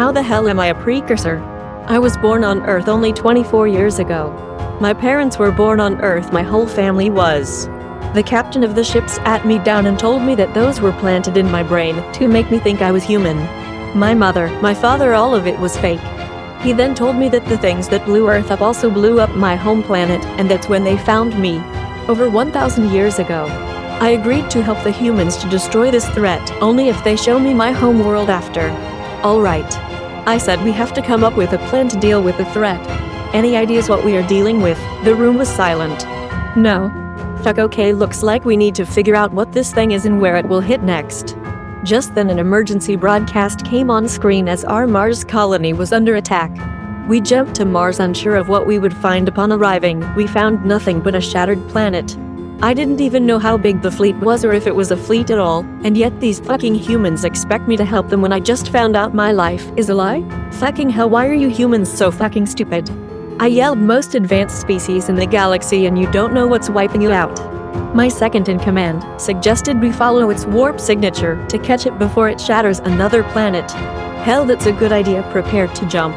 How the hell am I a precursor? I was born on Earth only 24 years ago. My parents were born on Earth, my whole family was. The captain of the ship sat me down and told me that those were planted in my brain to make me think I was human. My mother, my father, all of it was fake. He then told me that the things that blew Earth up also blew up my home planet, and that's when they found me. Over 1,000 years ago. I agreed to help the humans to destroy this threat only if they show me my home world after. Alright. I said we have to come up with a plan to deal with the threat. Any ideas what we are dealing with? The room was silent. No. Fuck okay, looks like we need to figure out what this thing is and where it will hit next. Just then, an emergency broadcast came on screen as our Mars colony was under attack. We jumped to Mars unsure of what we would find upon arriving. We found nothing but a shattered planet. I didn't even know how big the fleet was or if it was a fleet at all, and yet these fucking humans expect me to help them when I just found out my life is a lie? Fucking hell, why are you humans so fucking stupid? I yelled most advanced species in the galaxy and you don't know what's wiping you out. My second in command suggested we follow its warp signature to catch it before it shatters another planet. Hell, that's a good idea, prepare to jump.